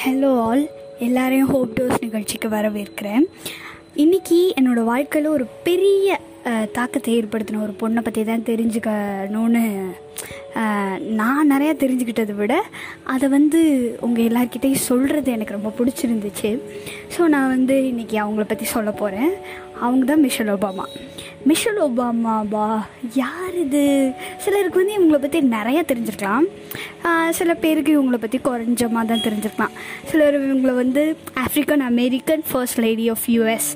Hello all எல்லாரையும் hope dose நிகழ்ச்சிக்கு வரவேற்கிறேன். இன்றைக்கி என்னோடய வாழ்க்கையில் ஒரு பெரிய தாக்கத்தை ஏற்படுத்தின ஒரு பொண்ணை பற்றி தான் தெரிஞ்சுக்கணும்னு நான் நிறையா தெரிஞ்சுக்கிட்டதை விட அதை வந்து உங்கள் எல்லார்கிட்டையும் சொல்கிறது எனக்கு ரொம்ப பிடிச்சிருந்துச்சு. ஸோ நான் வந்து இன்றைக்கி அவங்கள பற்றி சொல்ல போகிறேன் அவங்க தான் மிஷல் ஒபாமா மிஷல் ஒபாமாவா யார் இது? சிலருக்கு வந்து இவங்களை பற்றி நிறையா தெரிஞ்சிருக்கலாம். சில பேருக்கு இவங்களை பற்றி குறைஞ்சமாக தான் தெரிஞ்சிருக்கலாம். சிலர் இவங்களை வந்து African American first lady of US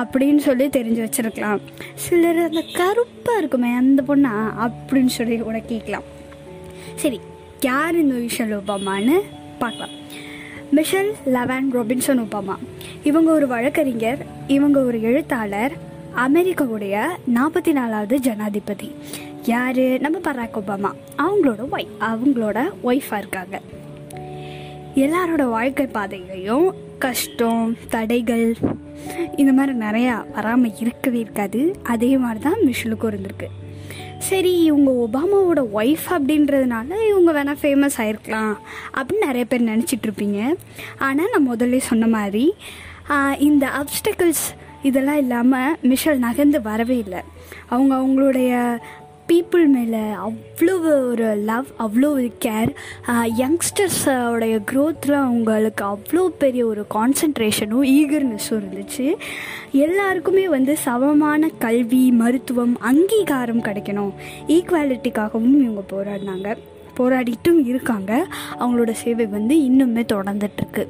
அப்படின்னு சொல்லி தெரிஞ்சு வச்சுருக்கலாம். சிலர் அந்த கருப்பாக இருக்குமே அந்த பொண்ணா அப்படின்னு சொல்லி கூட கேட்கலாம். சரி யார் இந்த மிஷல் ஒபாமான்னு பார்க்கலாம். Michelle LaVaughn Robinson Obama. இவங்க ஒரு வழக்கறிஞர் இவங்க ஒரு எழுத்தாளர் அமெரிக்காவுடைய நாற்பத்தி நாலாவது ஜனாதிபதி. யார்? நம்ம பராக் ஒபாமா. அவங்களோட ஒய் அவங்களோட ஒய்ஃபாக இருக்காங்க. எல்லாரோட வாழ்க்கை பாதையிலையும் கஷ்டம் தடைகள் இந்த மாதிரி நிறையா வராமல் இருக்கவே இருக்காது. அதே மாதிரி தான் மிஷலுக்கும் இருந்திருக்கு. சரி இவங்க ஒபாமாவோட ஒய்ஃப் அப்படின்றதுனால இவங்க வேணால் ஃபேமஸ் ஆயிருக்கலாம் அப்படின்னு நிறைய பேர் நினச்சிட்ருப்பீங்க ஆனால் நான் முதல்ல சொன்ன மாதிரி இந்த அப்டக்கிள்ஸ் இதெல்லாம் இல்லாமல் மிஷல் நகர்ந்து வரவே இல்லை. அவங்க அவங்களுடைய பீப்புள் மேலே அவ்வளோ ஒரு லவ் அவ்வளோ ஒரு கேர் யங்ஸ்டர்ஸோடைய க்ரோத்தில் அவங்களுக்கு அவ்வளோ பெரிய ஒரு கான்சன்ட்ரேஷனும் ஈகர்னஸும் இருந்துச்சு. எல்லாருக்குமே வந்து சமமான கல்வி மருத்துவம் அங்கீகாரம் கிடைக்கணும். ஈக்குவாலிட்டிக்காகவும் இவங்க போராடினாங்க. போராடிட்டும் இருக்காங்க. அவங்களோட சேவை வந்து இன்னுமே தொடர்ந்துட்டுருக்கு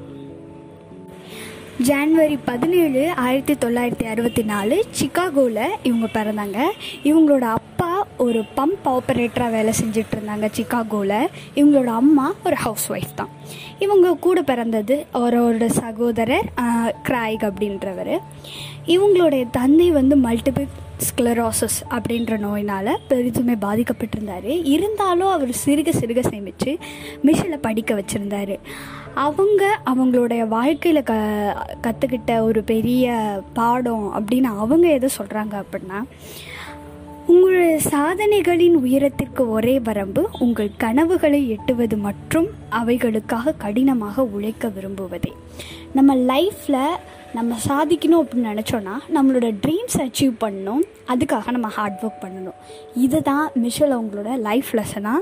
ஜான்வரி பதினேழு ஆயிரத்தி தொள்ளாயிரத்தி அறுபத்தி நாலு சிக்காகோவில் இவங்க பிறந்தாங்க. இவங்களோட அப்பா ஒரு பம்ப் ஆப்ரேட்டராக வேலை செஞ்சுட்டு இருந்தாங்க சிக்காகோவில் இவங்களோட அம்மா ஒரு ஹவுஸ் ஒய்ஃப் தான். இவங்க கூட பிறந்தது அவரோட சகோதரர் கிராய்க் அப்படின்றவர். இவங்களுடைய தந்தை வந்து மல்டிபிள் ஸ்க்ளரோசஸ் அப்படின்ற நோயினால் பெரிதுமே பாதிக்கப்பட்டிருந்தார். இருந்தாலும் அவர் சிறுக சிறுக சேமித்து மிஷினில் படிக்க வச்சுருந்தாரு. அவங்க அவங்களுடைய வாழ்க்கையில் க கற்றுக்கிட்ட ஒரு பெரிய பாடம் அப்படின்னு அவங்க எதை சொல்கிறாங்க அப்படின்னா உங்களுடைய சாதனைகளின் உயரத்திற்கு ஒரே வரம்பு உங்கள் கனவுகளை எட்டுவது மற்றும் அவைகளுக்காக கடினமாக உழைக்க விரும்புவதே. நம்ம லைஃப்பில் நம்ம சாதிக்கணும் அப்படின்னு நினச்சோன்னா நம்மளோட ட்ரீம்ஸ் அச்சீவ் பண்ணணும். அதுக்காக நம்ம ஹார்ட் ஒர்க் பண்ணணும். இதுதான் மிஷல் அவங்களோட லைஃப் லெசனாக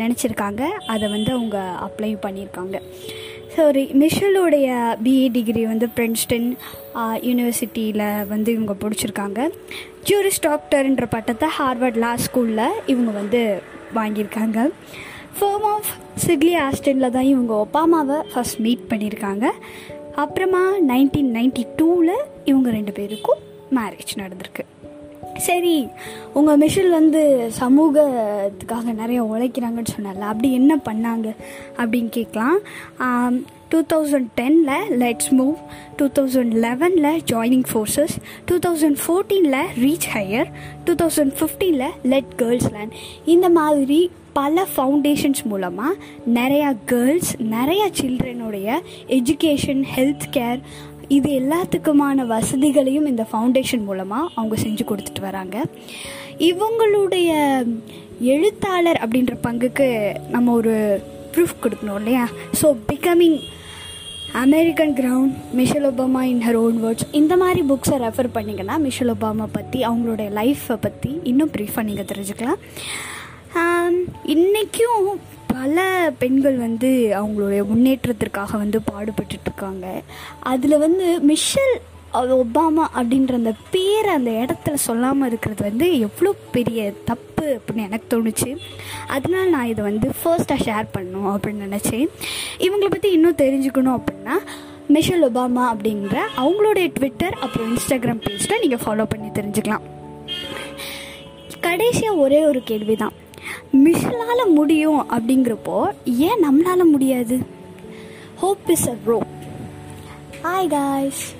நினச்சிருக்காங்க. அதை வந்து அவங்க அப்ளை பண்ணியிருக்காங்க. சாரி மிஷலுடைய பிஏ டிகிரி வந்து பிரின்ஸ்டன் யூனிவர்சிட்டியில் வந்து இவங்க பிடிச்சிருக்காங்க. ஜூரிஸ் டாக்டர்ன்ற பட்டத்தை ஹார்வர்ட் லா ஸ்கூலில் இவங்க வந்து வாங்கியிருக்காங்க. ஃபார்ம் ஆஃப் சிக்லி ஆஸ்டனில் தான் இவங்க ஒபாமாவை ஃபர்ஸ்ட் மீட் பண்ணியிருக்காங்க. அப்புறமா நைன்டீன் நைன்டி டூவில் இவங்க ரெண்டு பேருக்கும் மேரேஜ் நடந்திருக்கு. சரி உங்கள் மிஷில் வந்து சமூகத்துக்காக நிறைய உழைக்கிறாங்கன்னு சொன்னால அப்படி என்ன பண்ணாங்க அப்படின்னு கேட்கலாம். டூ தௌசண்ட் டெனில் லெட்ஸ் மூவ் டூ தௌசண்ட் லெவனில் ஜாயினிங் ஃபோர்ஸஸ் டூ தௌசண்ட் ஃபோர்டீனில் ரீச் ஹையர் டூ தௌசண்ட் ஃபிஃப்டீனில் லெட் கேர்ள்ஸ் லேண்ட் இந்த மாதிரி பல ஃபவுண்டேஷன்ஸ் மூலமாக நிறையா கேர்ள்ஸ் நிறையா சில்ட்ரனுடைய எஜுகேஷன் ஹெல்த் கேர் இது எல்லாத்துக்குமான வசதிகளையும் இந்த ஃபவுண்டேஷன் மூலமாக அவங்க செஞ்சு கொடுத்துட்டு வராங்க. இவங்களுடைய எழுத்தாளர் அப்படின்ற பங்குக்கு நம்ம ஒரு ப்ரூஃப் கொடுக்கணும் இல்லையா? So becoming American grown Michelle Obama in her own words இந்த மாதிரி புக்ஸை ரெஃபர் பண்ணிங்கன்னா மிஷல் ஒபாமா பற்றி அவங்களுடைய லைஃப்பை பற்றி இன்னும் ப்ரீஃபாக நீங்கள் தெரிஞ்சுக்கலாம். இன்றைக்கும் பல பெண்கள் வந்து அவங்களுடைய முன்னேற்றத்திற்காக வந்து பாடுபட்டுட்ருக்காங்க. அதில் வந்து மிஷல் ஒபாமா அப்படின்ற அந்த பேரை அந்த இடத்துல சொல்லாமல் இருக்கிறது வந்து எவ்வளோ பெரிய தப்பு அப்படின்னு எனக்கு தோணுச்சு. அதனால நான் இதை வந்து ஃபர்ஸ்ட்டாக ஷேர் பண்ணணும் அப்படின்னு நினச்சேன். இவங்களை பற்றி இன்னும் தெரிஞ்சுக்கணும் அப்படின்னா மிஷல் ஒபாமா அப்படின்ற அவங்களுடைய ட்விட்டர் அப்புறம் இன்ஸ்டாகிராம் பேஜில் நீங்கள் ஃபாலோ பண்ணி தெரிஞ்சுக்கலாம். கடைசியாக ஒரே ஒரு கேள்வி தான் மிஷலால் முடியும் அப்படிங்கிறப்போ ஏன் நம்மளால முடியாது? Hope is a rope hi guys